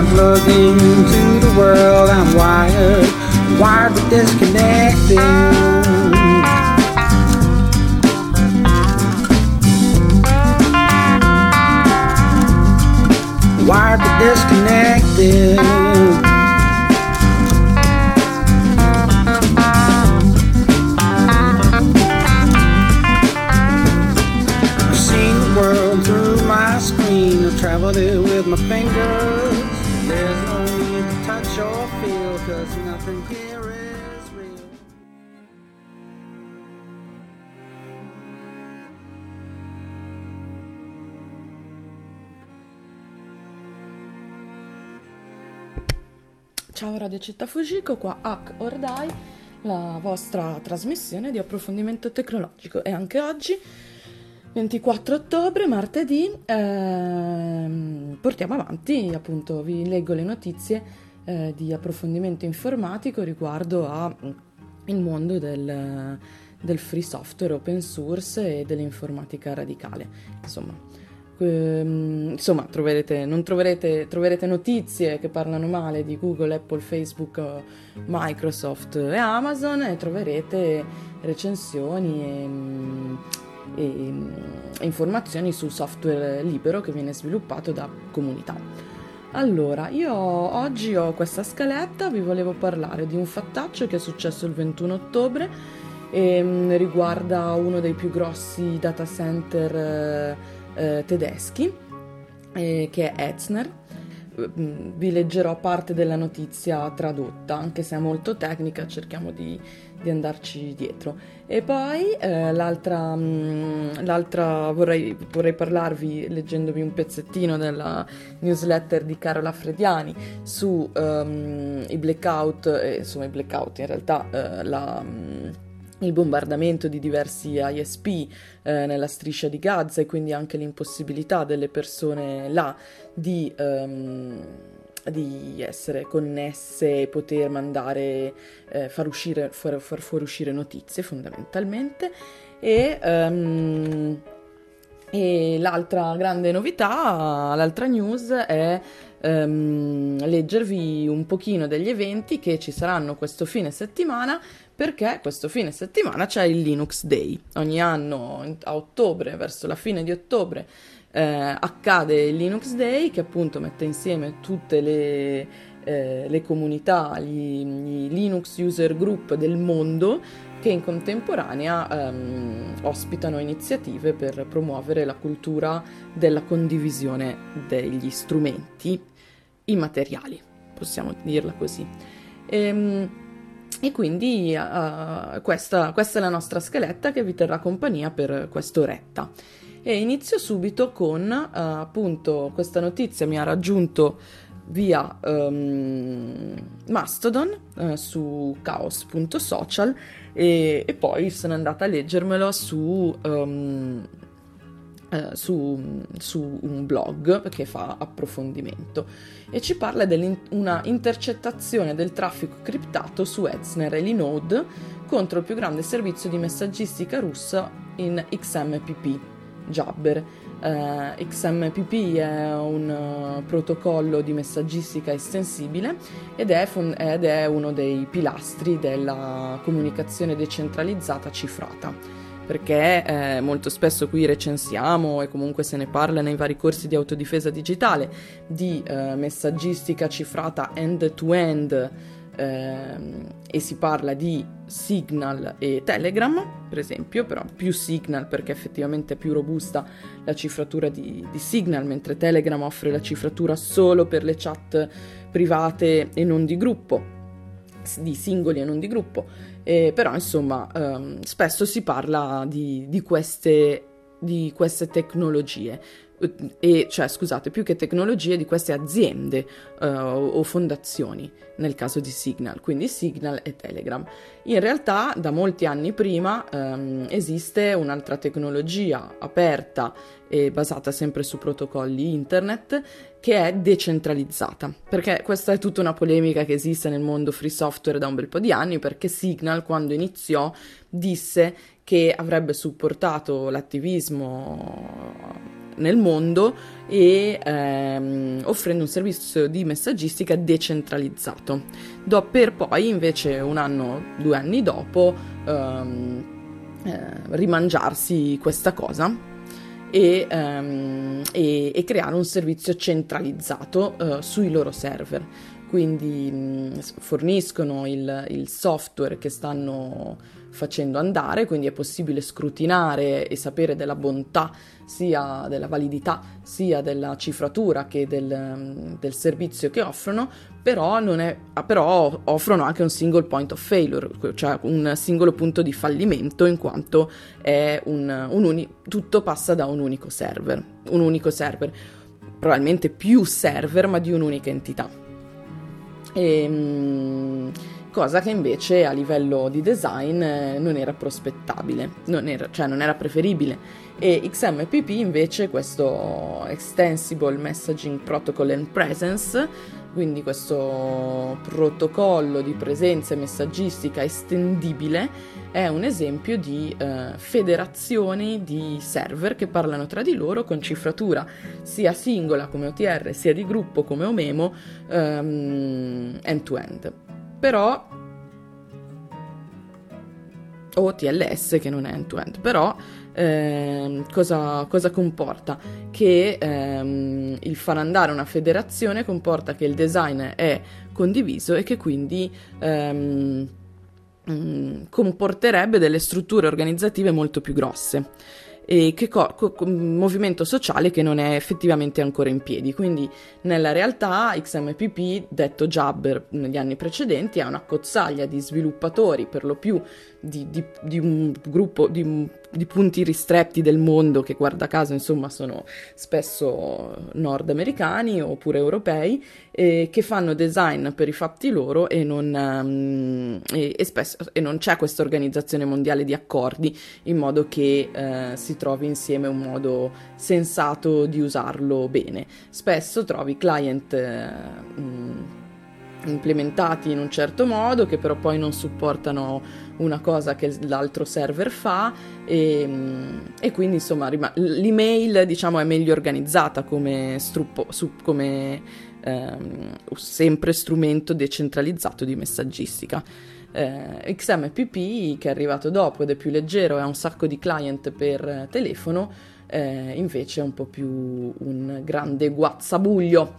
I'm plugged into the world, I'm wired, wired but disconnected. wired but disconnected. Radio Città Fujiko, qua Hack or Die, la vostra trasmissione di approfondimento tecnologico e anche oggi 24 ottobre, martedì, ehm, portiamo avanti, appunto, vi leggo le notizie eh, di approfondimento informatico riguardo al mm, mondo del, del, free software open source e dell'informatica radicale. Insomma, ehm, insomma troverete, troverete, troverete notizie che parlano male di Google, Apple, Facebook, Microsoft e Amazon e troverete recensioni e mm, e, e informazioni sul software libero che viene sviluppato da comunità. Allora, io oggi ho questa scaletta, vi volevo parlare di un fattaccio che è successo il 21 ottobre e mm, riguarda uno dei più grossi data center eh, tedeschi, eh, che è Etzner. Mm, vi leggerò parte della notizia tradotta, anche se è molto tecnica, cerchiamo di, di andarci dietro. E poi eh, l'altra, mh, mm, l'altra vorrei, vorrei, parlarvi leggendovi un pezzettino della newsletter di Carola Frediani su um, i blackout, eh, insomma i blackout in realtà eh, la... Mh, mm, il bombardamento di diversi ISP eh, nella striscia di Gaza e quindi anche l'impossibilità delle persone là di um, di essere connesse e poter mandare, eh, far, uscire, far, far fuoriuscire notizie fondamentalmente. E, um, e l'altra grande novità, l'altra news è um, leggervi un pochino degli eventi che ci saranno questo fine settimana perché questo fine settimana c'è il Linux Day. Ogni anno a ottobre, verso la fine di ottobre, eh, accade il Linux Day che appunto mette insieme tutte le, eh, le comunità, gli, gli, Linux user group del mondo che in contemporanea ehm, ospitano iniziative per promuovere la cultura della condivisione degli strumenti immateriali, possiamo dirla così. Ehm, e quindi uh, questa, questa è la nostra scaletta che vi terrà compagnia per quest'oretta. E inizio subito con uh, appunto questa notizia mi ha raggiunto via um, Mastodon uh, su chaos.social e, e, poi sono andata a leggermelo su, um, uh, su, su, un blog che fa approfondimento e ci parla di una intercettazione del traffico criptato su Etzner e Linode contro il più grande servizio di messaggistica russa in XMPP Jabber. Eh, XMPP è un uh, protocollo di messaggistica estensibile ed è, fon- ed è uno dei pilastri della comunicazione decentralizzata cifrata perché eh, molto spesso qui recensiamo e comunque se ne parla nei vari corsi di autodifesa digitale di eh, messaggistica cifrata end-to-end ehm, e si parla di Signal e Telegram, per esempio, però più Signal perché effettivamente è più robusta la cifratura di, di Signal, mentre Telegram offre la cifratura solo per le chat private e non di gruppo di singoli e non di gruppo, eh, però insomma ehm, spesso si parla di, di, queste, di queste tecnologie e cioè scusate, più che tecnologie di queste aziende uh, o fondazioni, nel caso di Signal, quindi Signal e Telegram. In realtà da molti anni prima um, esiste un'altra tecnologia aperta e basata sempre su protocolli internet che è decentralizzata, perché questa è tutta una polemica che esiste nel mondo free software da un bel po' di anni, perché Signal quando iniziò disse che avrebbe supportato l'attivismo nel mondo e ehm, offrendo un servizio di messaggistica decentralizzato. Do, per poi invece un anno, due anni dopo ehm, eh, rimangiarsi questa cosa e, ehm, e, e, creare un servizio centralizzato eh, sui loro server. Quindi mh, forniscono il, il software che stanno facendo andare, quindi è possibile scrutinare e sapere della bontà sia della validità sia della cifratura che del, del servizio che offrono, però, è, però, offrono anche un single point of failure, cioè un singolo punto di fallimento in quanto un, un uni, tutto passa da un unico server, un unico server, probabilmente più server ma di un'unica entità. E, ehm, cosa che invece a livello di design eh, non era prospettabile, non era, cioè non era preferibile. E XMPP invece questo Extensible Messaging Protocol and Presence, quindi questo protocollo di presenza messaggistica estendibile, è un esempio di eh, federazioni di server che parlano tra di loro con cifratura sia singola come OTR sia di gruppo come OMEMO um, end-to-end però o TLS che non è end-to-end, però eh, cosa, cosa, comporta? Che ehm, il far andare una federazione comporta che il design è condiviso e che quindi ehm, mm, comporterebbe delle strutture organizzative molto più grosse e che co- co- movimento sociale che non è effettivamente ancora in piedi. Quindi nella realtà XMPP, detto Jabber negli anni precedenti, è una cozzaglia di sviluppatori per lo più di, di, di un gruppo di, di, punti ristretti del mondo che guarda caso insomma sono spesso nordamericani oppure europei eh, che fanno design per i fatti loro e non, um, e, e, spesso, e non c'è questa organizzazione mondiale di accordi in modo che eh, si trovi insieme un modo sensato di usarlo bene. Spesso trovi client eh, mh, implementati in un certo modo che però poi non supportano una cosa che l'altro server fa e, e quindi insomma rima- l'email diciamo è meglio organizzata come, struppo, su, come ehm, sempre strumento decentralizzato di messaggistica. Eh, XMPP che è arrivato dopo ed è più leggero e ha un sacco di client per telefono eh, invece è un po' più un grande guazzabuglio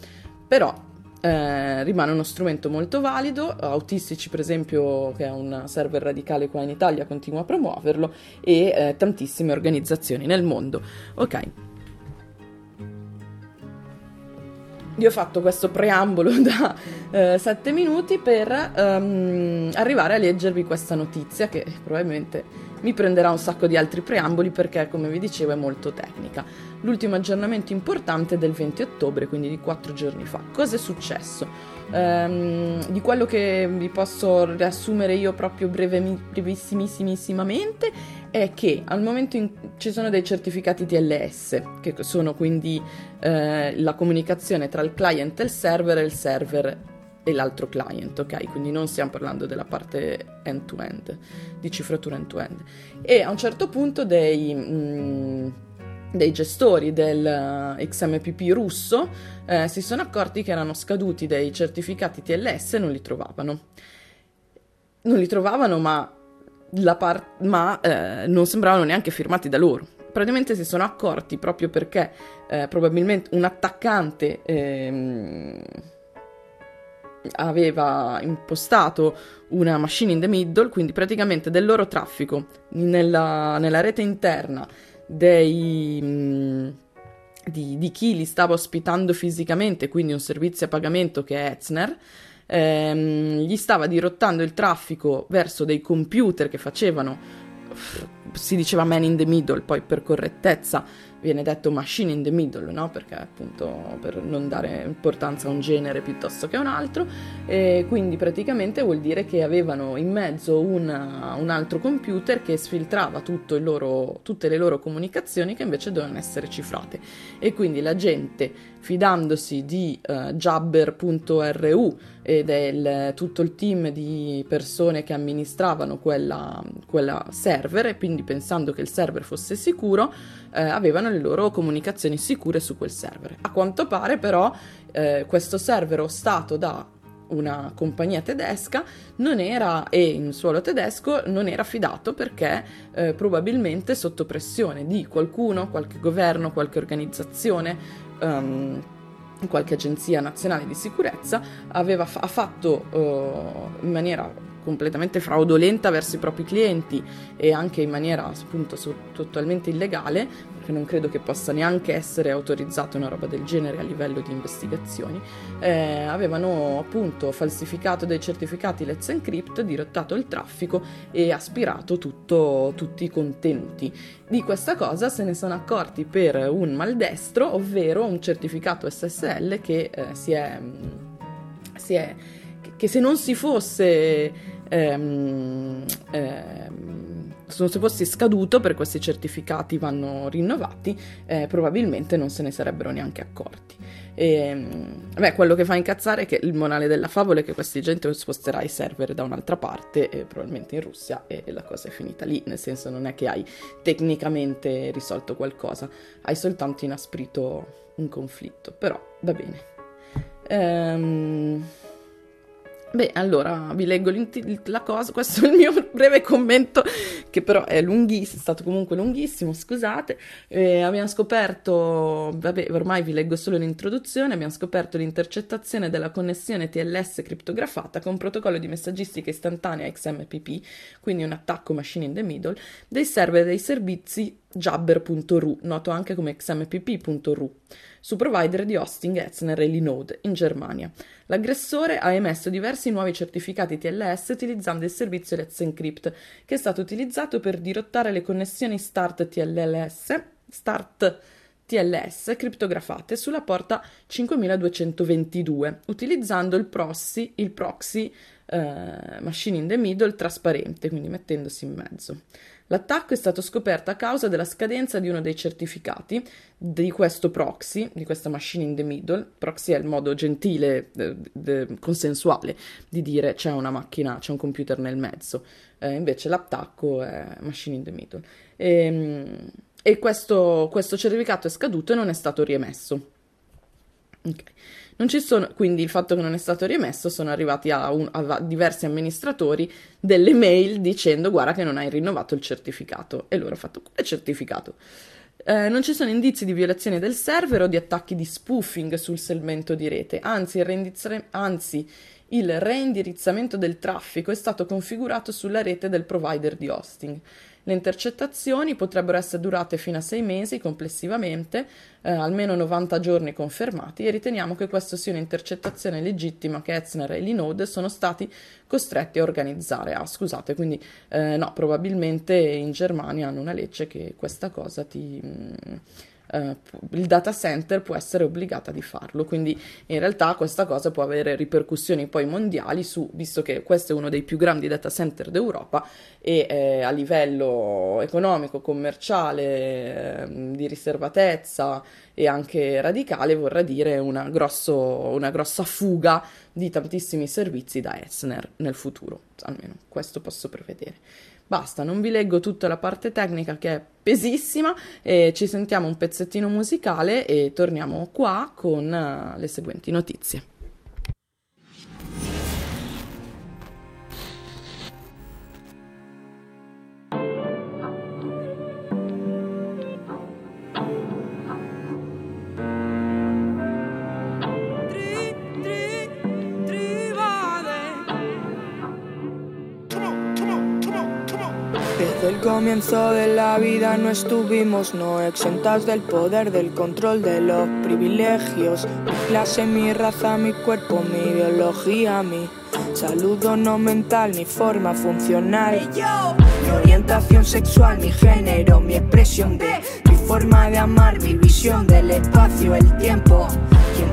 però eh, rimane uno strumento molto valido, Autistici per esempio, che è un server radicale qua in Italia, continua a promuoverlo e eh, tantissime organizzazioni nel mondo. Ok. Io ho fatto questo preambolo da eh, sette minuti per um, arrivare a leggervi questa notizia che probabilmente mi prenderà un sacco di altri preamboli perché, come vi dicevo, è molto tecnica. L'ultimo aggiornamento importante è del 20 ottobre, quindi di quattro giorni fa. Cosa è successo? Ehm, di quello che vi posso riassumere io proprio brevissimissimamente è che al momento in, ci sono dei certificati TLS, che sono quindi eh, la comunicazione tra il client e il server e il server e l'altro client, ok? Quindi non stiamo parlando della parte end-to-end, di cifratura end-to-end. E a un certo punto dei, mh, mm, dei gestori del XMPP russo eh, si sono accorti che erano scaduti dei certificati TLS e non li trovavano. Non li trovavano, ma, par- ma eh, non sembravano neanche firmati da loro praticamente si sono accorti proprio perché eh, probabilmente un attaccante ehm, aveva impostato una machine in the middle, quindi praticamente del loro traffico nella, nella rete interna dei, di, di, chi li stava ospitando fisicamente, quindi un servizio a pagamento che è Etzner, ehm, gli stava dirottando il traffico verso dei computer che facevano, si diceva man in the middle, poi per correttezza viene detto machine in the middle, no? perché appunto per non dare importanza a un genere piuttosto che a un altro, e quindi praticamente vuol dire che avevano in mezzo una, un altro computer che sfiltrava loro, tutte le loro comunicazioni che invece dovevano essere cifrate e quindi la gente fidandosi di uh, jabber.ru e del tutto il team di persone che amministravano quella, quella server e quindi pensando che il server fosse sicuro eh, avevano le loro comunicazioni sicure su quel server. A quanto pare però eh, questo server ostato da una compagnia tedesca non era, e in suolo tedesco non era affidato perché eh, probabilmente sotto pressione di qualcuno, qualche governo, qualche organizzazione, um, qualche agenzia nazionale di sicurezza, aveva, ha fatto uh, in maniera completamente fraudolenta verso i propri clienti e anche in maniera appunto totalmente illegale, perché non credo che possa neanche essere autorizzata una roba del genere a livello di investigazioni, eh, avevano appunto falsificato dei certificati Let's Encrypt, dirottato il traffico e aspirato tutto, tutti i contenuti. Di questa cosa se ne sono accorti per un maldestro, ovvero un certificato SSL che eh, si è... Si è che se non si fosse ehm, ehm, se fosse scaduto per questi certificati vanno rinnovati eh, probabilmente non se ne sarebbero neanche accorti e, beh, quello che fa incazzare è che il morale della favola è che questa gente sposterà i server da un'altra parte, eh, probabilmente in Russia, e la cosa è finita lì, nel senso non è che hai tecnicamente risolto qualcosa, hai soltanto inasprito un conflitto, però va bene. Ehm... Beh, allora vi leggo la cosa, questo è il mio breve commento, che però è lunghissimo, è stato comunque lunghissimo, scusate. Eh, abbiamo scoperto, vabbè, ormai vi leggo solo l'introduzione, abbiamo scoperto l'intercettazione della connessione TLS criptografata con protocollo di messaggistica istantanea XMPP, quindi un attacco machine in the middle, dei server dei servizi jabber.ru, noto anche come xmpp.ru, su provider di hosting Etzner e Linode in Germania. L'aggressore ha emesso diversi nuovi certificati TLS utilizzando il servizio Let's Encrypt, che è stato utilizzato per dirottare le connessioni Start TLS, Start TLS criptografate sulla porta 5222, utilizzando il proxy, il proxy eh, machine in the middle trasparente, quindi mettendosi in mezzo. L'attacco è stato scoperto a causa della scadenza di uno dei certificati di questo proxy, di questa machine in the middle. Proxy è il modo gentile, de, de, consensuale di dire c'è una macchina, c'è un computer nel mezzo. Eh, invece l'attacco è machine in the middle. E, ehm, e questo, questo certificato è scaduto e non è stato riemesso. Okay. Non ci sono, quindi il fatto che non è stato riemesso, sono arrivati a, un, a diversi amministratori delle mail dicendo guarda che non hai rinnovato il certificato. E loro hanno fatto quale certificato? Eh, non ci sono indizi di violazione del server o di attacchi di spoofing sul segmento di rete, anzi il, anzi il reindirizzamento del traffico è stato configurato sulla rete del provider di hosting. Le intercettazioni potrebbero essere durate fino a sei mesi complessivamente, eh, almeno 90 giorni confermati, e riteniamo che questa sia un'intercettazione legittima che Etzner e Linode sono stati costretti a organizzare. Ah, scusate, quindi eh, no, probabilmente in Germania hanno una legge che questa cosa ti... Mh, mm, eh, il data center può essere obbligata di farlo. Quindi in realtà questa cosa può avere ripercussioni poi mondiali su, visto che questo è uno dei più grandi data center d'Europa e eh, a livello economico, commerciale, eh, di riservatezza e anche radicale vorrà dire una, grosso, una grossa fuga di tantissimi servizi da Esner nel futuro, almeno questo posso prevedere. Basta, non vi leggo tutta la parte tecnica che è pesissima e ci sentiamo un pezzettino musicale e torniamo qua con uh, le seguenti notizie. Comienzo de la vida no estuvimos no exentas del poder, del control de los privilegios. Mi clase, mi raza, mi cuerpo, mi ideología, mi saludo no mental, ni forma funcional. Mi orientación sexual, mi género, mi expresión de forma de amar, división del espacio, el tiempo.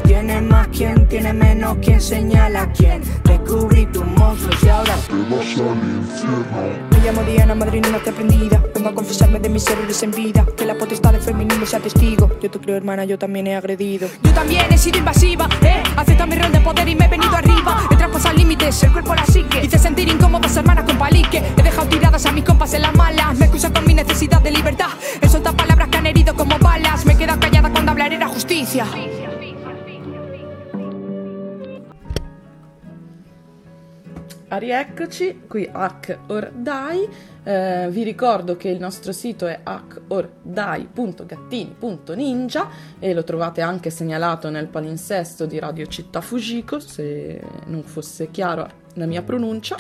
¿Quién tiene más, quién tiene menos, quién señala a quién? Descubrí tus monstruos y ahora te vas al infierno. Me llamo Diana, madrina que aprendida. Vengo a confesarme de mis errores en vida. Que la potestad del feminismo sea testigo. Yo te creo, hermana, yo también he agredido. Yo también he sido invasiva, eh. Acepta mi rol de poder y me he venido arriba. He traspasado límites, el cuerpo la psique. Hice sentir incómodas hermanas con palique. He dejado tiradas a mis compas en las malas. Me excusan con mi necesidad de libertad. He soltado palabras que han herido como balas. Me he quedado callada cuando hablar era justicia. Ah, Rieccoci, qui Hack or Die. Eh, vi ricordo che il nostro sito è hackordai.gattini.ninja e lo trovate anche segnalato nel palinsesto di Radio Città Fujiko, se non fosse chiara la mia pronuncia.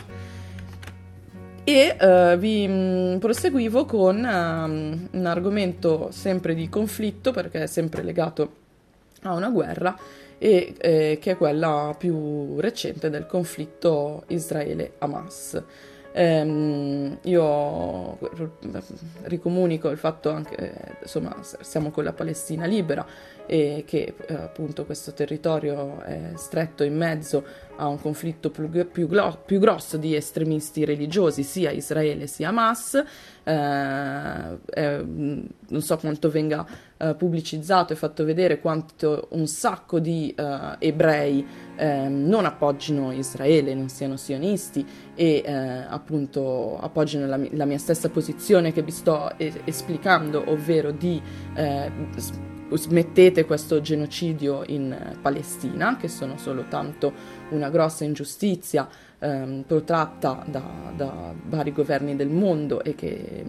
E eh, vi mh, proseguivo con ehm, un argomento sempre di conflitto, perché è sempre legato a una guerra, e eh, che è quella più recente del conflitto Israele-Hamas. Ehm, io ricomunico il fatto anche, eh, insomma, siamo con la Palestina libera e che eh, appunto questo territorio è stretto in mezzo a un conflitto più, più, più grosso di estremisti religiosi, sia Israele sia Hamas. Eh, eh, non so quanto venga eh, pubblicizzato e fatto vedere quanto un sacco di eh, ebrei ehm, non appoggino Israele, non siano sionisti e eh, appunto appoggino la, la, mia stessa posizione che vi sto es- esplicando, ovvero di smettete questo genocidio in Palestina, che sono soltanto una grossa ingiustizia ehm, protratta da, da, vari governi del mondo e che,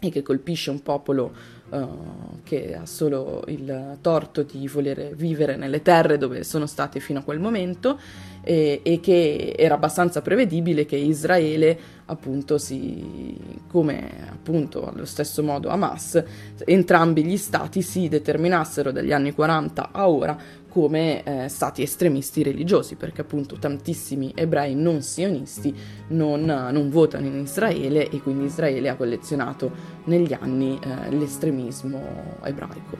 e che colpisce un popolo uh, che ha solo il torto di voler vivere nelle terre dove sono state fino a quel momento e, e che era abbastanza prevedibile che Israele appunto si come appunto allo stesso modo Hamas entrambi gli stati si determinassero dagli anni 40 a ora come eh, stati estremisti religiosi, perché appunto tantissimi ebrei non sionisti non, non, votano in Israele e quindi Israele ha collezionato negli anni eh, l'estremismo ebraico.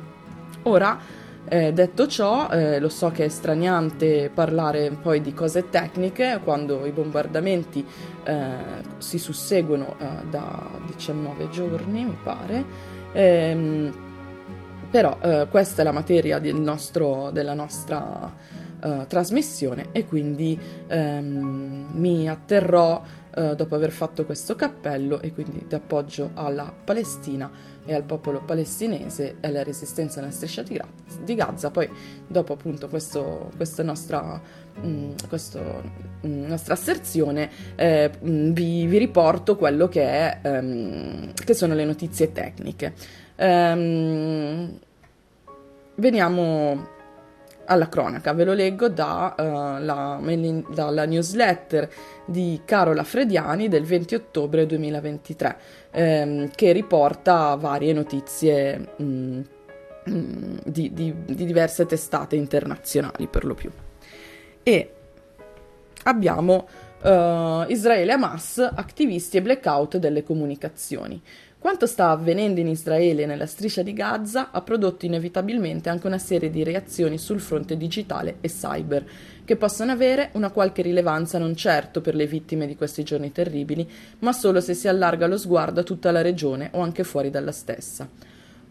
Ora, eh, detto ciò, eh, lo so che è straniante parlare poi di cose tecniche quando i bombardamenti eh, si susseguono eh, da 19 giorni, mi pare. Ehm, però eh, questa è la materia del nostro, della nostra uh, trasmissione e quindi um, mi atterrò dopo aver fatto questo cappello e quindi di appoggio alla Palestina e al popolo palestinese e alla resistenza nella striscia di, Gaza. Poi dopo appunto questo, questa nostra, mh, mm, questo, mh, mm, nostra asserzione eh, mm, vi, vi, riporto quello che, è, um, che sono le notizie tecniche. Um, veniamo alla cronaca, ve lo leggo da, uh, la, dalla newsletter di Carola Frediani del 20 ottobre 2023, ehm, che riporta varie notizie mh, mm, mh, mm, di, di, di diverse testate internazionali per lo più. E abbiamo uh, Israele Hamas, attivisti e blackout delle comunicazioni. Quanto sta avvenendo in Israele e nella striscia di Gaza ha prodotto inevitabilmente anche una serie di reazioni sul fronte digitale e cyber, che possono avere una qualche rilevanza non certo per le vittime di questi giorni terribili, ma solo se si allarga lo sguardo a tutta la regione o anche fuori dalla stessa.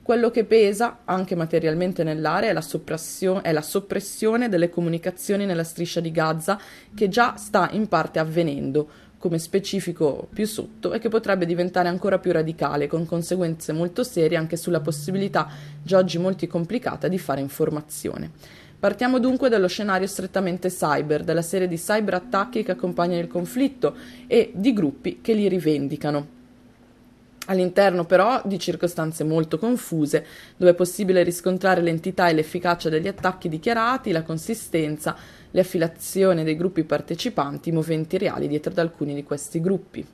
Quello che pesa, anche materialmente nell'area, è la, è la, soppressione delle comunicazioni nella striscia di Gaza, che già sta in parte avvenendo, come specifico più sotto e che potrebbe diventare ancora più radicale, con conseguenze molto serie anche sulla possibilità, già oggi molto complicata, di fare informazione. Partiamo dunque dallo scenario strettamente cyber, della serie di cyberattacchi che accompagnano il conflitto e di gruppi che li rivendicano all'interno però di circostanze molto confuse, dove è possibile riscontrare l'entità e l'efficacia degli attacchi dichiarati, la consistenza, le affiliazioni dei gruppi partecipanti, i moventi reali dietro ad alcuni di questi gruppi.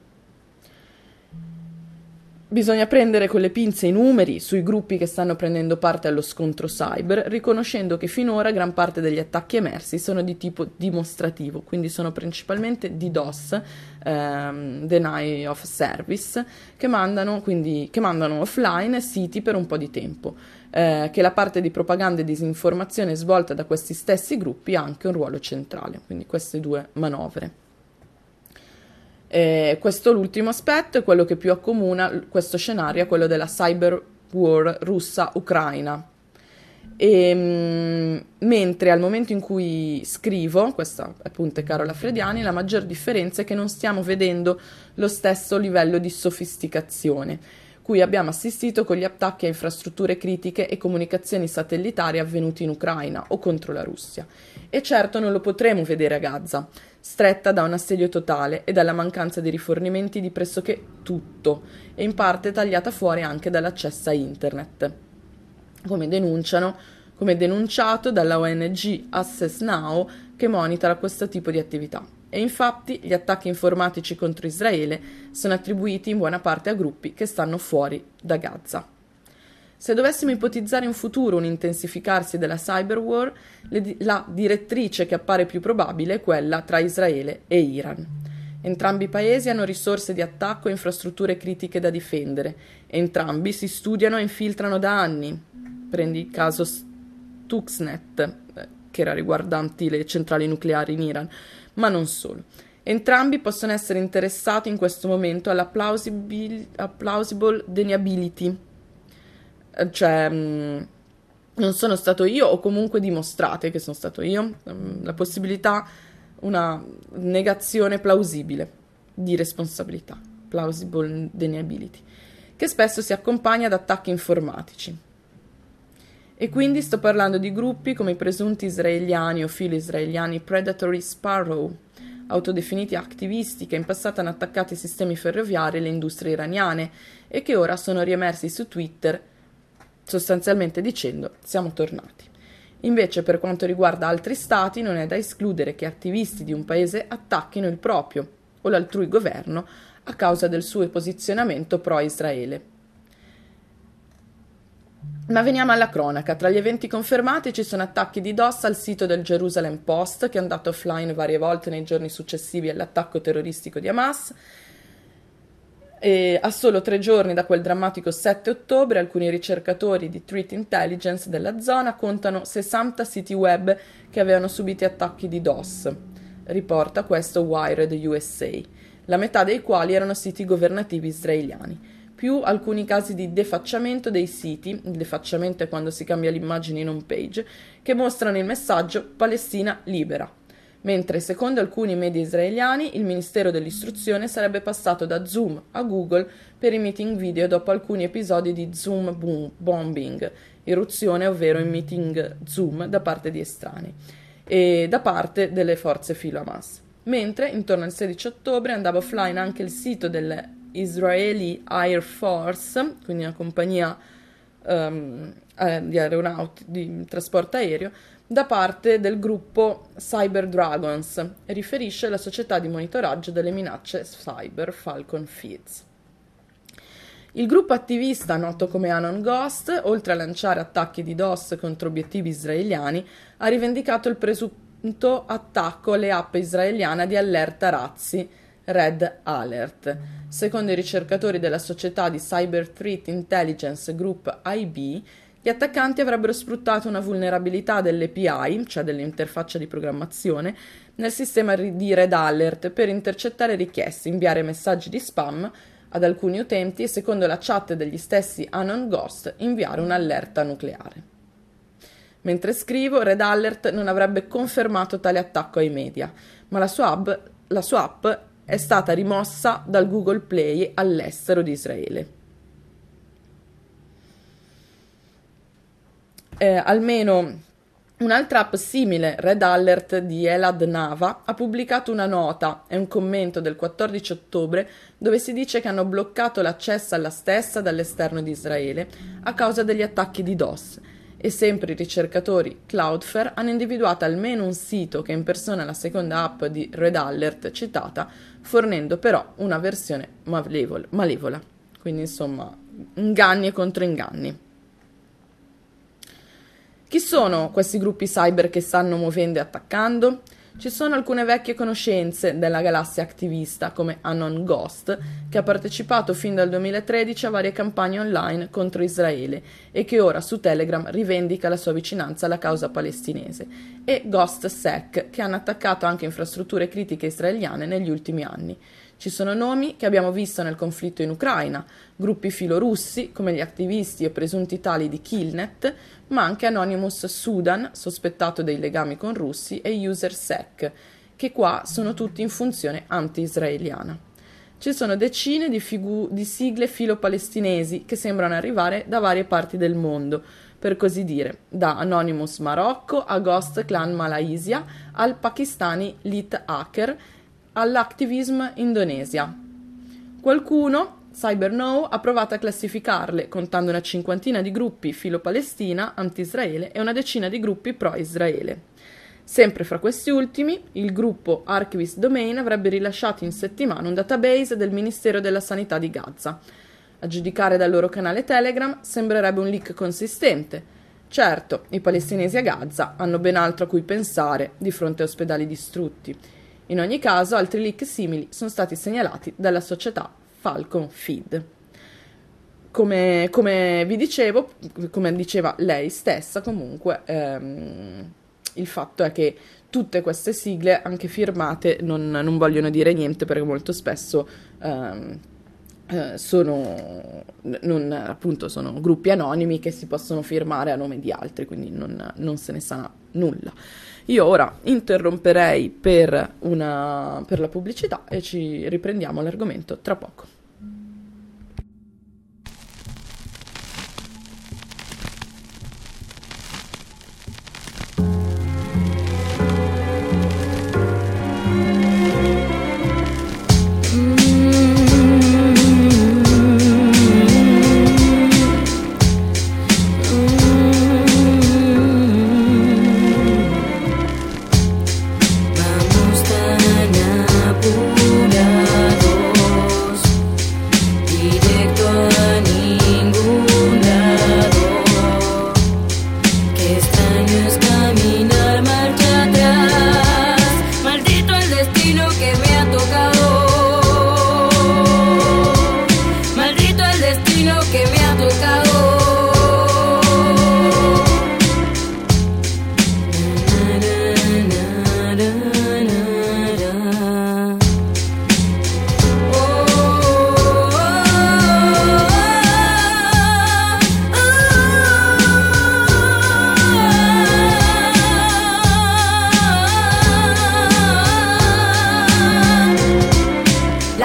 Bisogna prendere con le pinze i numeri sui gruppi che stanno prendendo parte allo scontro cyber, riconoscendo che finora gran parte degli attacchi emersi sono di tipo dimostrativo, quindi sono principalmente DDoS, ehm, Deny of Service, che mandano, quindi, che mandano offline siti per un po' di tempo, eh, che la parte di propaganda e disinformazione svolta da questi stessi gruppi ha anche un ruolo centrale, quindi queste due manovre. Eh, questo l'ultimo aspetto è quello che più accomuna questo scenario a quello della cyber war russa-ucraina. E, mh, mm, mentre al momento in cui scrivo, questa appunto è Carola Frediani, la maggior differenza è che non stiamo vedendo lo stesso livello di sofisticazione cui abbiamo assistito con gli attacchi a infrastrutture critiche e comunicazioni satellitari avvenuti in Ucraina o contro la Russia. E certo non lo potremo vedere a Gaza, stretta da un assedio totale e dalla mancanza di rifornimenti di pressoché tutto, e in parte tagliata fuori anche dall'accesso a internet. Come denunciano, come denunciato dalla ONG Access Now che monitora questo tipo di attività. E infatti gli attacchi informatici contro Israele sono attribuiti in buona parte a gruppi che stanno fuori da Gaza. Se dovessimo ipotizzare in futuro un intensificarsi della cyber war, la direttrice che appare più probabile è quella tra Israele e Iran. Entrambi i paesi hanno risorse di attacco e infrastrutture critiche da difendere. Entrambi si studiano e infiltrano da anni. Prendi il caso Stuxnet, che era riguardanti le centrali nucleari in Iran, ma non solo. Entrambi possono essere interessati in questo momento alla plausible, plausible deniability, cioè mh, mm, non sono stato io o comunque dimostrate che sono stato io, um, la possibilità, una negazione plausibile di responsabilità, plausible deniability, che spesso si accompagna ad attacchi informatici. E quindi sto parlando di gruppi come i presunti israeliani o filo israeliani Predatory Sparrow, autodefiniti attivisti che in passato hanno attaccato i sistemi ferroviari e le industrie iraniane e che ora sono riemersi su Twitter sostanzialmente dicendo siamo tornati. Invece per quanto riguarda altri stati non è da escludere che attivisti di un paese attacchino il proprio o l'altrui governo a causa del suo posizionamento pro-Israele. Ma veniamo alla cronaca. Tra gli eventi confermati ci sono attacchi di DOS al sito del Jerusalem Post, che è andato offline varie volte nei giorni successivi all'attacco terroristico di Hamas. E a solo tre giorni da quel drammatico 7 ottobre, alcuni ricercatori di Threat Intelligence della zona contano 60 siti web che avevano subito attacchi di DOS. Riporta questo Wired USA, la metà dei quali erano siti governativi israeliani più alcuni casi di defacciamento dei siti, il defacciamento è quando si cambia l'immagine in home page, che mostrano il messaggio Palestina libera. Mentre secondo alcuni media israeliani il Ministero dell'Istruzione sarebbe passato da Zoom a Google per i meeting video dopo alcuni episodi di Zoom boom, bombing, eruzione ovvero in meeting Zoom da parte di estranei e da parte delle forze filo Hamas. Mentre intorno al 16 ottobre andava offline anche il sito delle Israeli Air Force, quindi una compagnia um, di aeronauti di trasporto aereo, da parte del gruppo Cyber Dragons riferisce alla società di monitoraggio delle minacce cyber Falcon Feeds. Il gruppo attivista, noto come Anon Ghost, oltre a lanciare attacchi di DOS contro obiettivi israeliani, ha rivendicato il presunto attacco alle app israeliane di allerta razzi, Red Alert. Secondo i ricercatori della società di Cyber Threat Intelligence Group IB, gli attaccanti avrebbero sfruttato una vulnerabilità dell'API, cioè dell'interfaccia di programmazione, nel sistema di Red Alert per intercettare richieste, inviare messaggi di spam ad alcuni utenti e, secondo la chat degli stessi Anon Ghost, inviare un'allerta nucleare. Mentre scrivo, Red Alert non avrebbe confermato tale attacco ai media, ma la sua, hub, la sua app è stata rimossa dal Google Play all'estero di Israele. Eh, almeno Un'altra app simile, Red Alert di Elad Nava, ha pubblicato una nota e un commento del 14 ottobre dove si dice che hanno bloccato l'accesso alla stessa dall'esterno di Israele a causa degli attacchi di DOS e sempre i ricercatori Cloudflare hanno individuato almeno un sito che impersona la seconda app di Red Alert citata, fornendo però una versione malevola, Quindi insomma, inganni e controinganni. Chi sono questi gruppi cyber che stanno muovendo e attaccando? Ci sono alcune vecchie conoscenze della galassia attivista come Anon Ghost, che ha partecipato fin dal 2013 a varie campagne online contro Israele e che ora su Telegram rivendica la sua vicinanza alla causa palestinese, e Ghost Sec, che hanno attaccato anche infrastrutture critiche israeliane negli ultimi anni. Ci sono nomi che abbiamo visto nel conflitto in Ucraina, gruppi filorussi come gli attivisti o presunti tali di Killnet, ma anche Anonymous Sudan, sospettato dei legami con russi, e UserSec, che qua sono tutti in funzione anti-israeliana. Ci sono decine di, figu- di sigle filo-palestinesi che sembrano arrivare da varie parti del mondo, per così dire, da Anonymous Marocco a Ghost Clan Malaysia al pakistani Lit Hacker all'activism Indonesia. Qualcuno, CyberNow, ha provato a classificarle, contando una cinquantina di gruppi filo-Palestina, anti-Israele e una decina di gruppi pro-Israele. Sempre fra questi ultimi, il gruppo Archivist Domain avrebbe rilasciato in settimana un database del Ministero della Sanità di Gaza. A giudicare dal loro canale Telegram, sembrerebbe un leak consistente. Certo, i palestinesi a Gaza hanno ben altro a cui pensare di fronte a ospedali distrutti in ogni caso, altri leak simili sono stati segnalati dalla società Falcon Feed. Come, come vi dicevo, come diceva lei stessa, comunque, ehm, il fatto è che tutte queste sigle, anche firmate, non, non vogliono dire niente perché molto spesso ehm, eh, sono, non, appunto, sono gruppi anonimi che si possono firmare a nome di altri, quindi non, non se ne sa nulla. Io ora interromperei per, una, per la pubblicità e ci riprendiamo l'argomento tra poco.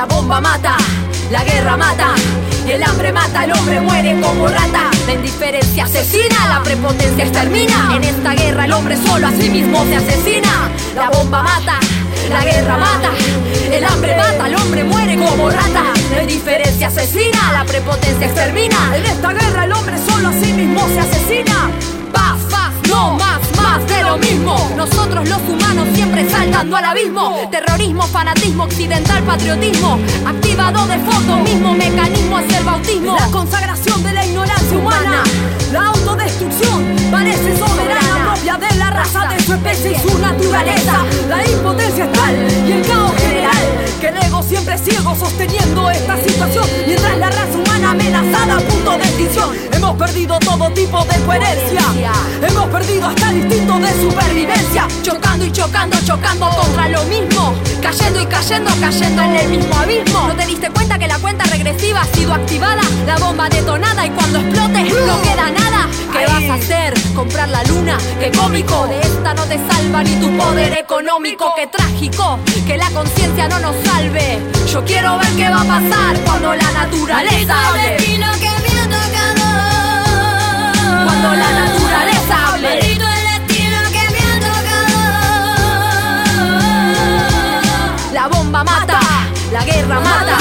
La bomba mata, la guerra mata, el hambre mata, el hombre muere como rata. La indiferencia asesina, la prepotencia extermina. En esta guerra el hombre solo a sí mismo se asesina. La bomba mata, la guerra mata, el hambre mata, el hombre muere como rata. La indiferencia asesina, la prepotencia extermina. En esta guerra el hombre solo a sí mismo se asesina. Más, más de lo mismo. Nosotros los humanos siempre saltando al abismo. Terrorismo, fanatismo, occidental, patriotismo. Activado de foto, mismo mecanismo es el bautismo. La consagración de la ignorancia humana. La autodestrucción parece soberana, propia de la raza, de su especie y su naturaleza. La impotencia es tal y el caos que el ego siempre ciego sosteniendo esta situación mientras la raza humana amenazada a punto de extinción. Hemos perdido todo tipo de coherencia hemos perdido hasta el instinto de supervivencia chocando y chocando chocando contra lo mismo cayendo y cayendo cayendo en el mismo abismo. No te diste cuenta que la cuenta regresiva ha sido activada la bomba detonada y cuando explote no queda nada. ¿qué vas a hacer? comprar la luna qué cómico. De esta no te salva ni tu poder económico. Qué trágico que la conciencia humano nos salve. Yo quiero ver qué va a pasar cuando la naturaleza hable. destino que me ha tocado. Cuando la naturaleza hable. El destino que me ha tocado. La bomba mata, la guerra mata,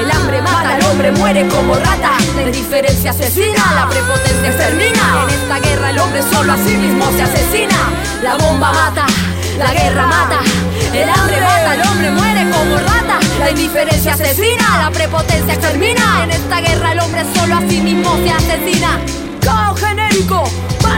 el hambre mata, el hombre muere como rata. La indiferencia asesina, la prepotencia extermina. En esta guerra el hombre solo a sí mismo se asesina. La bomba mata, la guerra mata. El hambre mata, el hombre muere como rata. La indiferencia asesina, la prepotencia extermina. En esta guerra el hombre solo a sí mismo se asesina. Caos genérico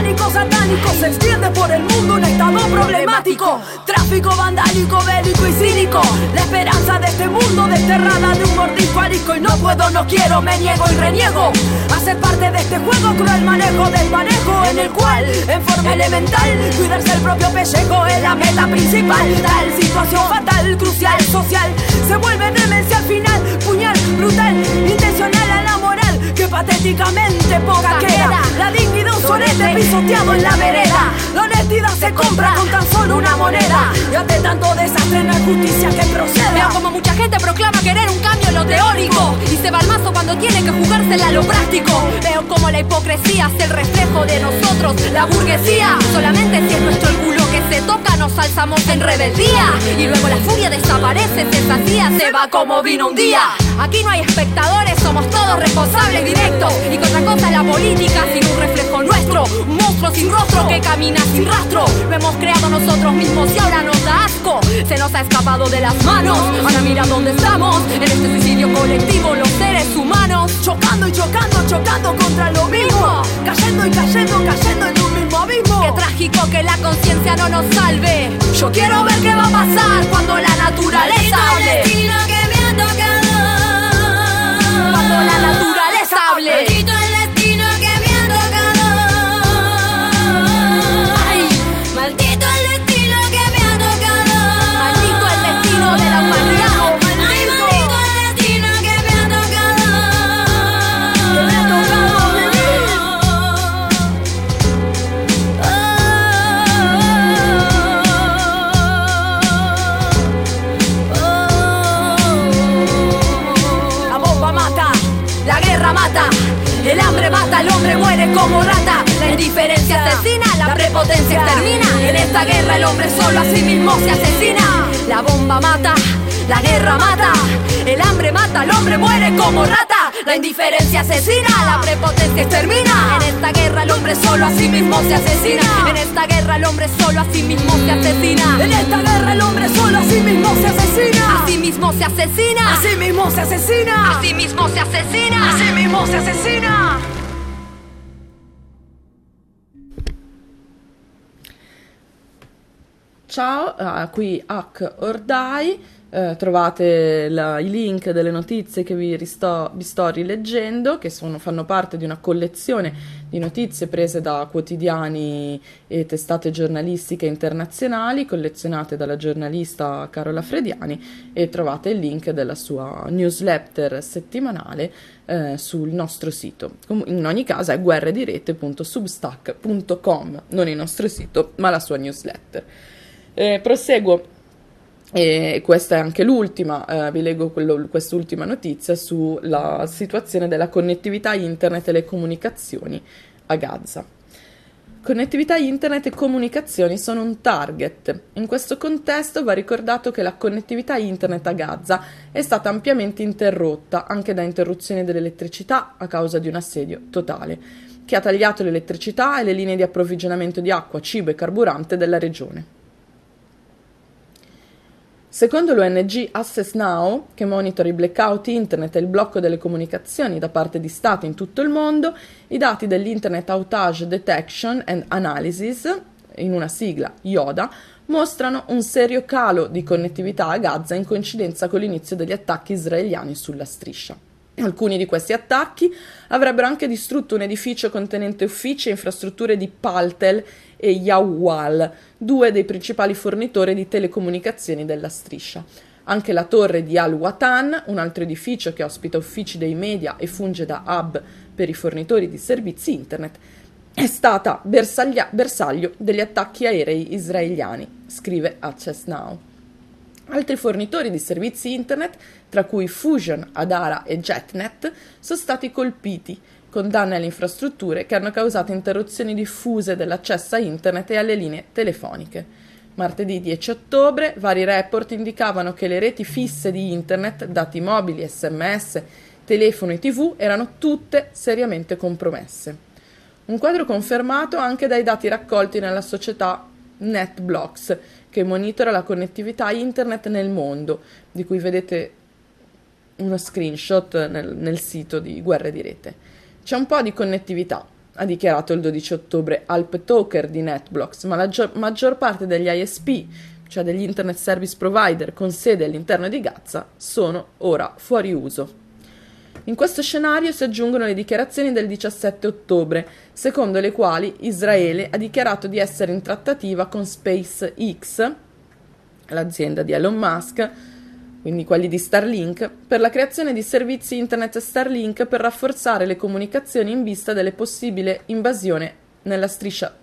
pánico satánico se extiende por el mundo un estado problemático. Tráfico vandálico, bélico y cínico. La esperanza de este mundo desterrada de un mordisco arisco. Y no puedo, no quiero, me niego y reniego. A ser parte de este juego cruel manejo del manejo. En el cual, en forma elemental, cuidarse el propio pellejo es la meta principal. Tal situación fatal, crucial, social. Se vuelve demencia al final. Puñal, brutal, intencional a la moral. Que patéticamente poca queda. La dignidad un solete pisoteado en la vereda. La honestidad se compra con tan solo una moneda. Y ante tanto desastre no hay justicia que proceda. Veo como mucha gente proclama querer un cambio en lo teórico y se va al mazo cuando tiene que jugársela a lo práctico. Veo como la hipocresía es el reflejo de nosotros, la burguesía. Solamente si es nuestro el culo que se toca nos alzamos en rebeldía y luego la furia desaparece, se sacía, se va como vino un día. Aquí no hay espectadores, somos todos responsables directos y que otra cosa la política sin un reflejo nuestro, un monstruo sin rostro que camina sin rastro. Lo hemos creado nosotros mismos y ahora nos da asco. Se nos ha escapado de las manos. Ahora mira dónde estamos. En este suicidio colectivo, los seres humanos. Chocando y chocando, chocando contra lo mismo. Cayendo y cayendo, cayendo en un mismo abismo. Qué trágico que la conciencia no nos salve. Yo quiero ver qué va a pasar cuando la naturaleza hable. Cuando la naturaleza hable. Como rata. La indiferencia asesina, la prepotencia extermina. En esta guerra el hombre solo a sí mismo se asesina. La bomba mata, la guerra mata, el hambre mata, el hombre muere como rata. La indiferencia asesina, la prepotencia extermina. En esta guerra el hombre solo a sí mismo se asesina. En esta guerra el hombre solo a sí mismo se asesina. En esta guerra el hombre solo a sí mismo se asesina. A sí mismo se asesina. Así mismo se asesina. Así mismo se asesina. Así mismo se asesina. Ciao, ah, qui Hack or Die, eh, trovate la- i link delle notizie che vi, risto- vi sto rileggendo, che sono- fanno parte di una collezione di notizie prese da quotidiani e testate giornalistiche internazionali, collezionate dalla giornalista Carola Frediani e trovate il link della sua newsletter settimanale eh, sul nostro sito. In ogni caso è guerredirete.substack.com, non il nostro sito, ma la sua newsletter. Eh, proseguo, e questa è anche l'ultima, eh, vi leggo quello- quest'ultima notizia sulla situazione della connettività internet e le comunicazioni a Gaza. Connettività internet e comunicazioni sono un target. In questo contesto va ricordato che la connettività internet a Gaza è stata ampiamente interrotta anche da interruzione dell'elettricità a causa di un assedio totale, che ha tagliato l'elettricità e le linee di approvvigionamento di acqua, cibo e carburante della regione. Secondo l'ONG Access Now, che monitora i blackout internet e il blocco delle comunicazioni da parte di stati in tutto il mondo, i dati dell'Internet Outage Detection and Analysis, in una sigla IODA, mostrano un serio calo di connettività a Gaza in coincidenza con l'inizio degli attacchi israeliani sulla striscia. Alcuni di questi attacchi avrebbero anche distrutto un edificio contenente uffici e infrastrutture di Paltel e Yawal, due dei principali fornitori di telecomunicazioni della striscia. Anche la torre di Al-Watan, un altro edificio che ospita uffici dei media e funge da hub per i fornitori di servizi internet, è stata bersaglia- bersaglio degli attacchi aerei israeliani, scrive Access Now. Altri fornitori di servizi internet, tra cui Fusion, Adara e JetNet, sono stati colpiti, con danni alle infrastrutture che hanno causato interruzioni diffuse dell'accesso a internet e alle linee telefoniche. Martedì 10 ottobre vari report indicavano che le reti fisse di internet, dati mobili, sms, telefono e tv erano tutte seriamente compromesse. Un quadro confermato anche dai dati raccolti nella società NetBlocks, che monitora la connettività internet nel mondo, di cui vedete uno screenshot nel, nel sito di Guerre di Rete. C'è un po' di connettività, ha dichiarato il 12 ottobre Alp Talker di NetBlocks, ma la gio- maggior parte degli ISP, cioè degli Internet Service Provider con sede all'interno di Gaza, sono ora fuori uso. In questo scenario si aggiungono le dichiarazioni del 17 ottobre, secondo le quali Israele ha dichiarato di essere in trattativa con SpaceX, l'azienda di Elon Musk, quindi quelli di Starlink, per la creazione di servizi internet Starlink per rafforzare le comunicazioni in vista delle possibili invasione nella striscia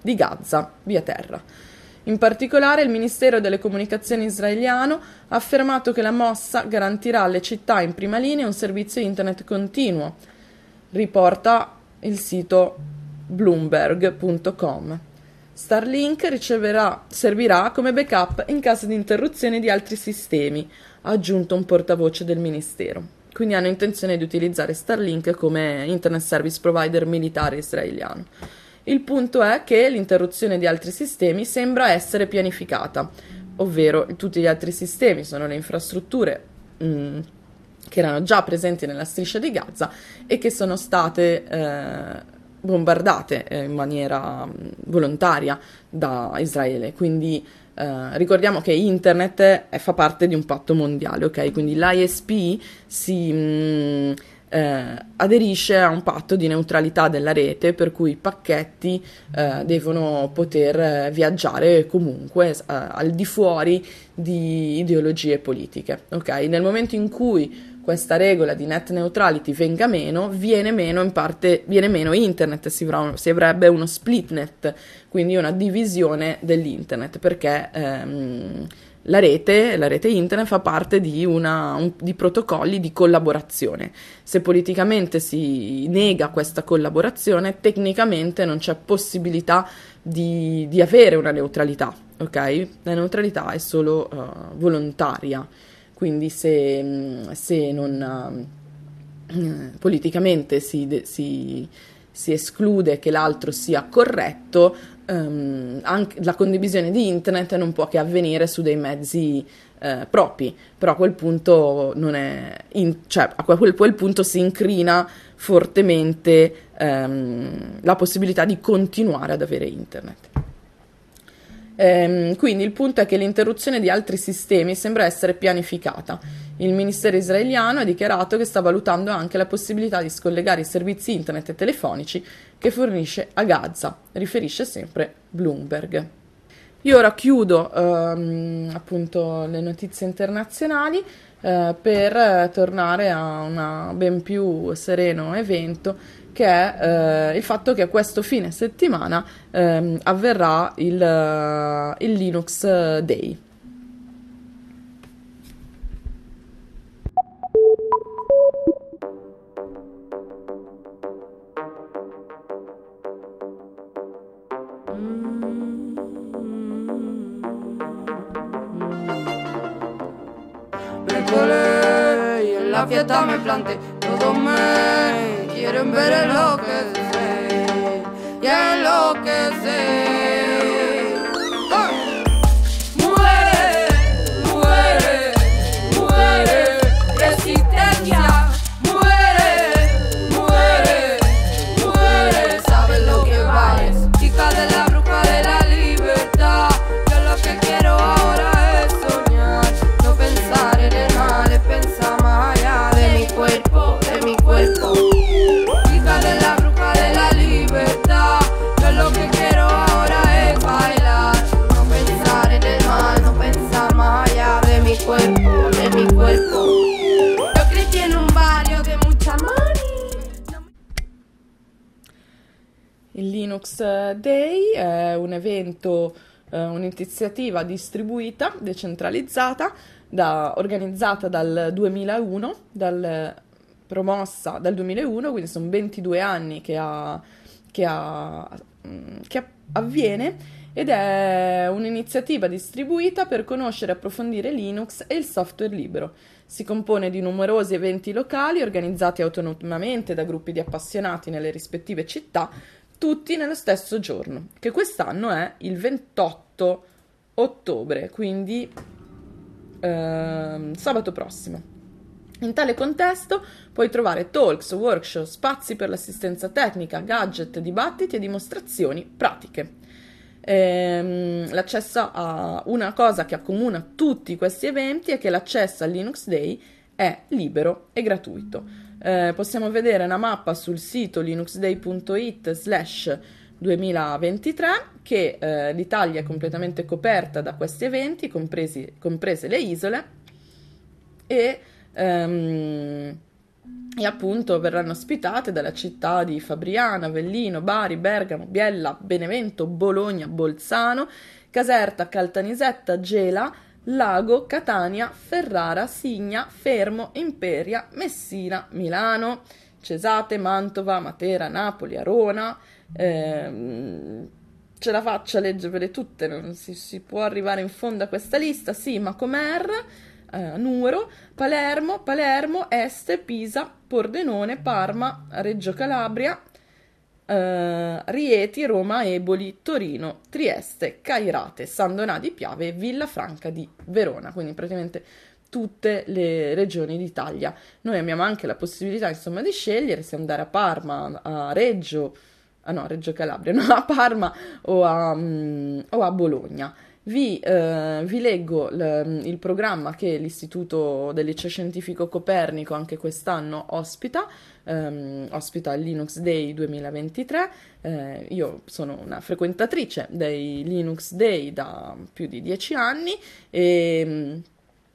di Gaza via terra. In particolare il Ministero delle Comunicazioni israeliano ha affermato che la mossa garantirà alle città in prima linea un servizio internet continuo, riporta il sito bloomberg.com. Starlink riceverà, servirà come backup in caso di interruzione di altri sistemi, ha aggiunto un portavoce del Ministero. Quindi hanno intenzione di utilizzare Starlink come internet service provider militare israeliano. Il punto è che l'interruzione di altri sistemi sembra essere pianificata, ovvero tutti gli altri sistemi sono le infrastrutture mh, che erano già presenti nella striscia di Gaza e che sono state eh, bombardate eh, in maniera mh, volontaria da Israele. Quindi eh, ricordiamo che internet è, fa parte di un patto mondiale, ok? Quindi l'ISP si mh, eh, aderisce a un patto di neutralità della rete per cui i pacchetti eh, devono poter eh, viaggiare comunque eh, al di fuori di ideologie politiche. Ok, nel momento in cui questa regola di net neutrality venga meno, viene meno in parte, viene meno internet, si, si avrebbe uno split net, quindi una divisione dell'internet, perché ehm, la rete, la rete internet fa parte di, una, un, di protocolli di collaborazione. Se politicamente si nega questa collaborazione, tecnicamente non c'è possibilità di, di avere una neutralità, ok? La neutralità è solo uh, volontaria, quindi se, se non uh, politicamente si, si, si esclude che l'altro sia corretto, anche la condivisione di internet non può che avvenire su dei mezzi eh, propri, però a quel punto non è in, cioè a quel, quel, punto si incrina fortemente um, la possibilità di continuare ad avere internet. Ehm, quindi il punto è che l'interruzione di altri sistemi sembra essere pianificata. Il ministero israeliano ha dichiarato che sta valutando anche la possibilità di scollegare i servizi internet e telefonici che fornisce a Gaza, riferisce sempre Bloomberg. Io ora chiudo ehm, appunto le notizie internazionali eh, per tornare a un ben più sereno evento che è eh, il fatto che questo fine settimana eh, avverrà il, uh, il Linux Day. y en la fiesta me planté, todos me quieren ver enloquecer, ya enloquecer. Un'iniziativa distribuita, decentralizzata, da- organizzata dal 2001, dal- promossa dal 2001, quindi sono 22 anni che, ha- che ha- mm, che avviene ed è un'iniziativa distribuita per conoscere e approfondire Linux e il software libero. Si compone di numerosi eventi locali organizzati autonomamente da gruppi di appassionati nelle rispettive città, tutti nello stesso giorno, che quest'anno è il 28 ottobre, quindi ehm, sabato prossimo. In tale contesto puoi trovare talks, workshop, spazi per l'assistenza tecnica, gadget, dibattiti e dimostrazioni pratiche. Ehm, l'accesso a una cosa che accomuna tutti questi eventi è che l'accesso al Linux Day è libero e gratuito. Eh, possiamo vedere una mappa sul sito linuxday.it slash 2023 che eh, l'Italia è completamente coperta da questi eventi, compresi, comprese le isole, e, ehm, e appunto verranno ospitate dalla città di Fabriana, Avellino, Bari, Bergamo, Biella, Benevento, Bologna, Bolzano, Caserta, Caltanissetta, Gela, Lago, Catania, Ferrara, Signa, Fermo, Imperia, Messina, Milano, Cesate, Mantova, Matera, Napoli, Arona. Ehm, ce la faccio a leggervele tutte, non si, si può arrivare in fondo a questa lista. Sì, ma Comer, eh, Nuoro, Palermo, Palermo, Este, Pisa, Pordenone, Parma, Reggio Calabria, eh, Rieti, Roma, Eboli, Torino, Trieste, Cairate, San Donà di Piave e Villafranca di Verona, quindi praticamente tutte le regioni d'Italia. Noi abbiamo anche la possibilità, insomma, di scegliere se andare a Parma, a Reggio, ah no, Reggio Calabria, no, a Parma o a, mm, o a Bologna. Vi, eh, vi leggo l- il programma che l'Istituto del Liceo Scientifico Copernico anche quest'anno ospita, ehm, ospita il Linux Day 2023. Eh, io sono una frequentatrice dei Linux Day da più di dieci anni e,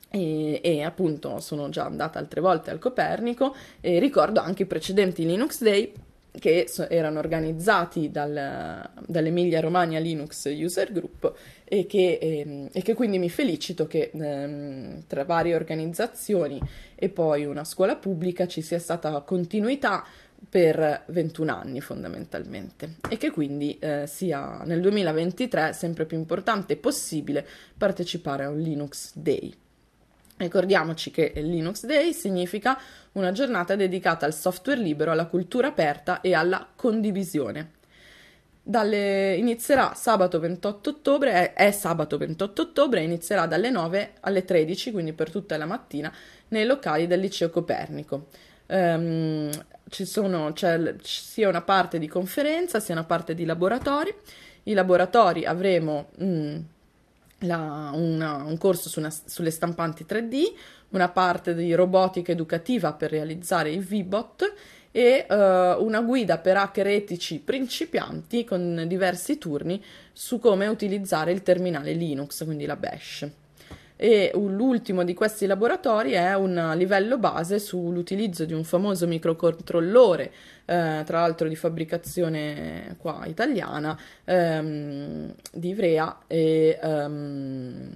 e, e appunto sono già andata altre volte al Copernico e ricordo anche i precedenti Linux Day che so- erano organizzati dal- dall'Emilia Romagna Linux User Group e che, ehm, e che quindi mi felicito che ehm, tra varie organizzazioni e poi una scuola pubblica ci sia stata continuità per 21 anni fondamentalmente e che quindi eh, sia nel 2023 sempre più importante e possibile partecipare a un Linux Day. Ricordiamoci che Linux Day significa una giornata dedicata al software libero, alla cultura aperta e alla condivisione. Dalle- inizierà sabato 28 ottobre, è, è sabato 28 ottobre, inizierà dalle 9 alle 13, quindi per tutta la mattina, nei locali del Liceo Copernico. Ehm, ci sono, c'è sia una parte di conferenza, sia una parte di laboratori. I laboratori avremo mm, la- una- un corso su una- sulle stampanti 3D, una parte di robotica educativa per realizzare i VBot e eh, una guida per hacker etici principianti con diversi turni su come utilizzare il terminale Linux, quindi la Bash. E l'ultimo di questi laboratori è un livello base sull'utilizzo di un famoso microcontrollore, eh, tra l'altro di fabbricazione qua italiana, ehm, di Ivrea e ehm,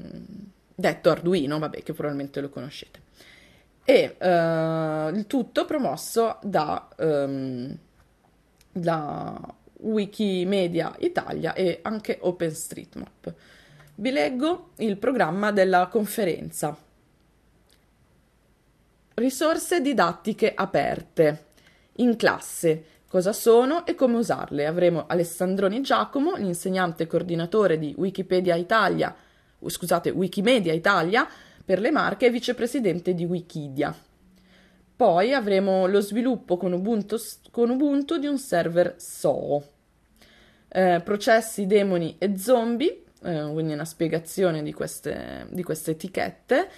detto Arduino, vabbè, che probabilmente lo conoscete. E eh, il tutto promosso da, ehm, da Wikimedia Italia e anche OpenStreetMap. Vi leggo il programma della conferenza. Risorse didattiche aperte. In classe. Cosa sono e come usarle? Avremo Alessandroni Giacomo, l'insegnante coordinatore di Wikipedia Italia, uh, scusate, Wikimedia Italia per le Marche e vicepresidente di Wikidia. Poi avremo lo sviluppo con Ubuntu, con Ubuntu di un server SOO. Eh, processi, demoni e zombie, eh, quindi una spiegazione di queste, di queste etichette,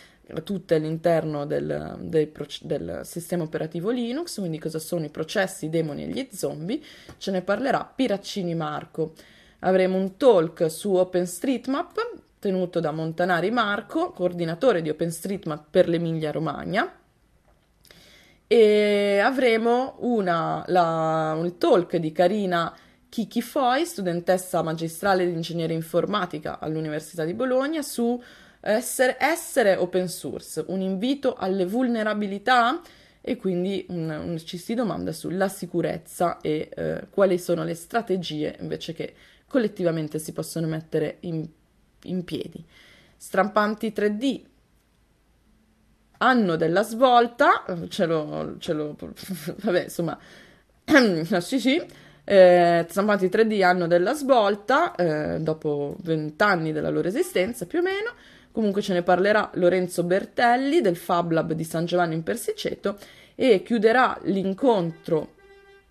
tutte all'interno del, proc- del sistema operativo Linux, quindi cosa sono i processi, i demoni e gli zombie, ce ne parlerà Piraccini Marco. Avremo un talk su OpenStreetMap tenuto da Montanari Marco, coordinatore di OpenStreetMap per l'Emilia Romagna. E avremo una, la, un talk di Carina Kiki Foy, studentessa magistrale di ingegneria informatica all'Università di Bologna, su essere, essere open source, un invito alle vulnerabilità e quindi un- un- ci si domanda sulla sicurezza e eh, quali sono le strategie invece che collettivamente si possono mettere in, in piedi. Strampanti 3D, anno della svolta, ce lo, ce lo vabbè, insomma, sì, sì, eh, Stampati 3D anno della svolta, eh, dopo vent'anni della loro esistenza più o meno, Comunque ce ne parlerà Lorenzo Bertelli del Fab Lab di San Giovanni in Persiceto e chiuderà l'incontro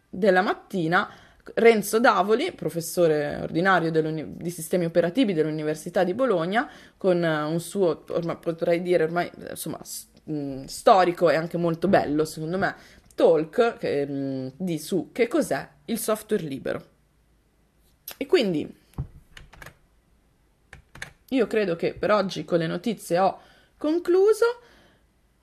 della mattina Renzo Davoli, professore ordinario di sistemi operativi dell'Università di Bologna, con un suo, ormai, potrei dire ormai, insomma, mh, storico e anche molto bello, secondo me, talk che, mh, di su che cos'è il software libero. E quindi io credo che per oggi con le notizie ho concluso.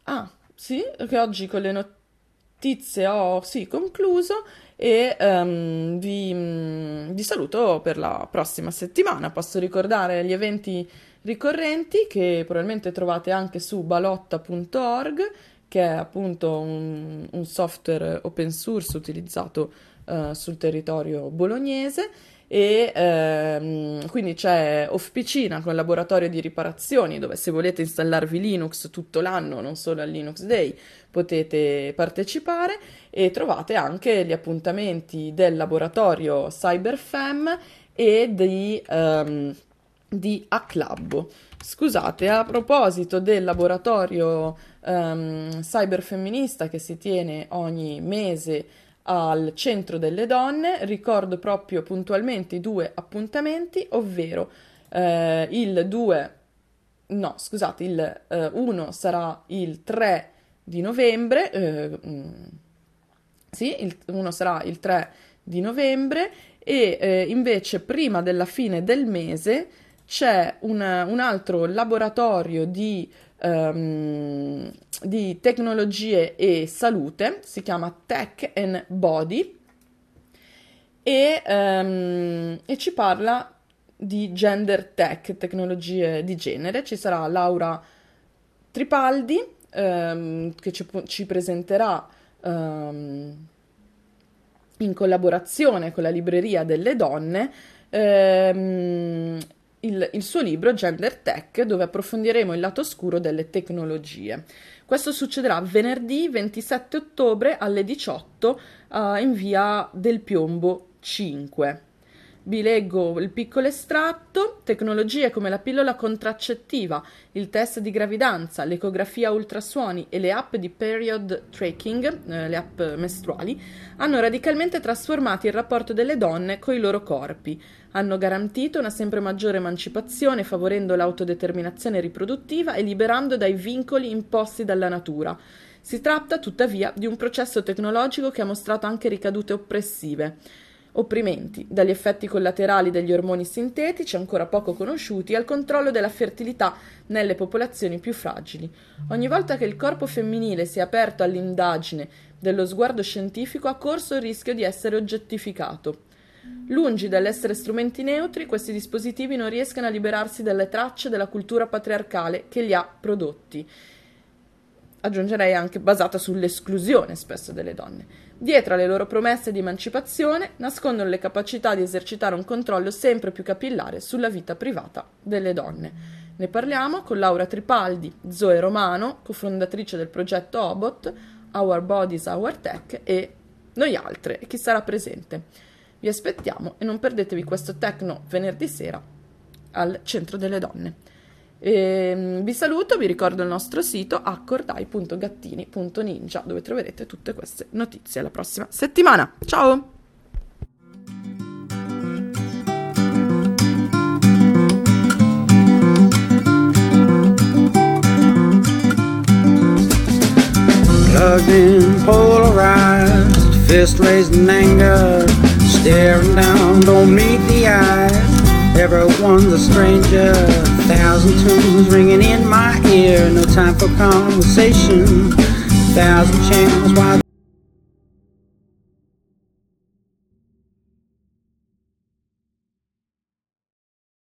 Ah, sì, che oggi con le notizie ho sì, concluso e um, vi, um, vi, saluto per la prossima settimana. Posso ricordare gli eventi ricorrenti che probabilmente trovate anche su balotta.org, che è appunto un, un software open source utilizzato uh, sul territorio bolognese e ehm, quindi c'è Off Piscina con laboratorio di riparazioni dove se volete installarvi Linux tutto l'anno, non solo al Linux Day, potete partecipare e trovate anche gli appuntamenti del laboratorio CyberFem e di, um, di Acclab. Scusate, a proposito del laboratorio um, cyberfemminista che si tiene ogni mese al centro delle donne, ricordo proprio puntualmente i due appuntamenti, ovvero eh, il 2, no scusate, il 1 eh, sarà il 3 di novembre, eh, mm, sì, il 1 sarà il 3 di novembre e eh, invece prima della fine del mese c'è un, un altro laboratorio di um, di tecnologie e salute, si chiama Tech and Body e, um, e ci parla di gender tech, tecnologie di genere. Ci sarà Laura Tripaldi um, che ci, ci presenterà um, in collaborazione con la Libreria delle Donne il, il, suo libro Gender Tech, dove approfondiremo il lato oscuro delle tecnologie. Questo succederà venerdì 27 ottobre alle 18 uh, eh, in via del Piombo 5. Vi leggo il piccolo estratto, tecnologie come la pillola contraccettiva, il test di gravidanza, l'ecografia ultrasuoni e le app di period tracking, eh, le app mestruali, hanno radicalmente trasformato il rapporto delle donne con i loro corpi, hanno garantito una sempre maggiore emancipazione favorendo l'autodeterminazione riproduttiva e liberando dai vincoli imposti dalla natura. Si tratta tuttavia di un processo tecnologico che ha mostrato anche ricadute oppressive opprimenti, dagli effetti collaterali degli ormoni sintetici ancora poco conosciuti al controllo della fertilità nelle popolazioni più fragili. Ogni volta che il corpo femminile si è aperto all'indagine dello sguardo scientifico ha corso il rischio di essere oggettificato. Lungi dall'essere strumenti neutri, questi dispositivi non riescono a liberarsi dalle tracce della cultura patriarcale che li ha prodotti. Aggiungerei anche basata sull'esclusione spesso delle donne. Dietro alle loro promesse di emancipazione nascondono le capacità di esercitare un controllo sempre più capillare sulla vita privata delle donne. Ne parliamo con Laura Tripaldi, Zoe Romano, cofondatrice del progetto Obot, Our Bodies, Our Tech e noi altre e chi sarà presente. Vi aspettiamo e non perdetevi questo Tecno venerdì sera al Centro delle Donne. E, ehm, vi saluto, vi ricordo il nostro sito accordai.gattini.ninja dove troverete tutte queste notizie la prossima settimana. Ciao! Plugged polarized, fist raised in anger, staring down, don't meet the eyes. Everyone's a stranger. Thousand tunes ringing in my ear. No time for conversation. Thousand channels. Why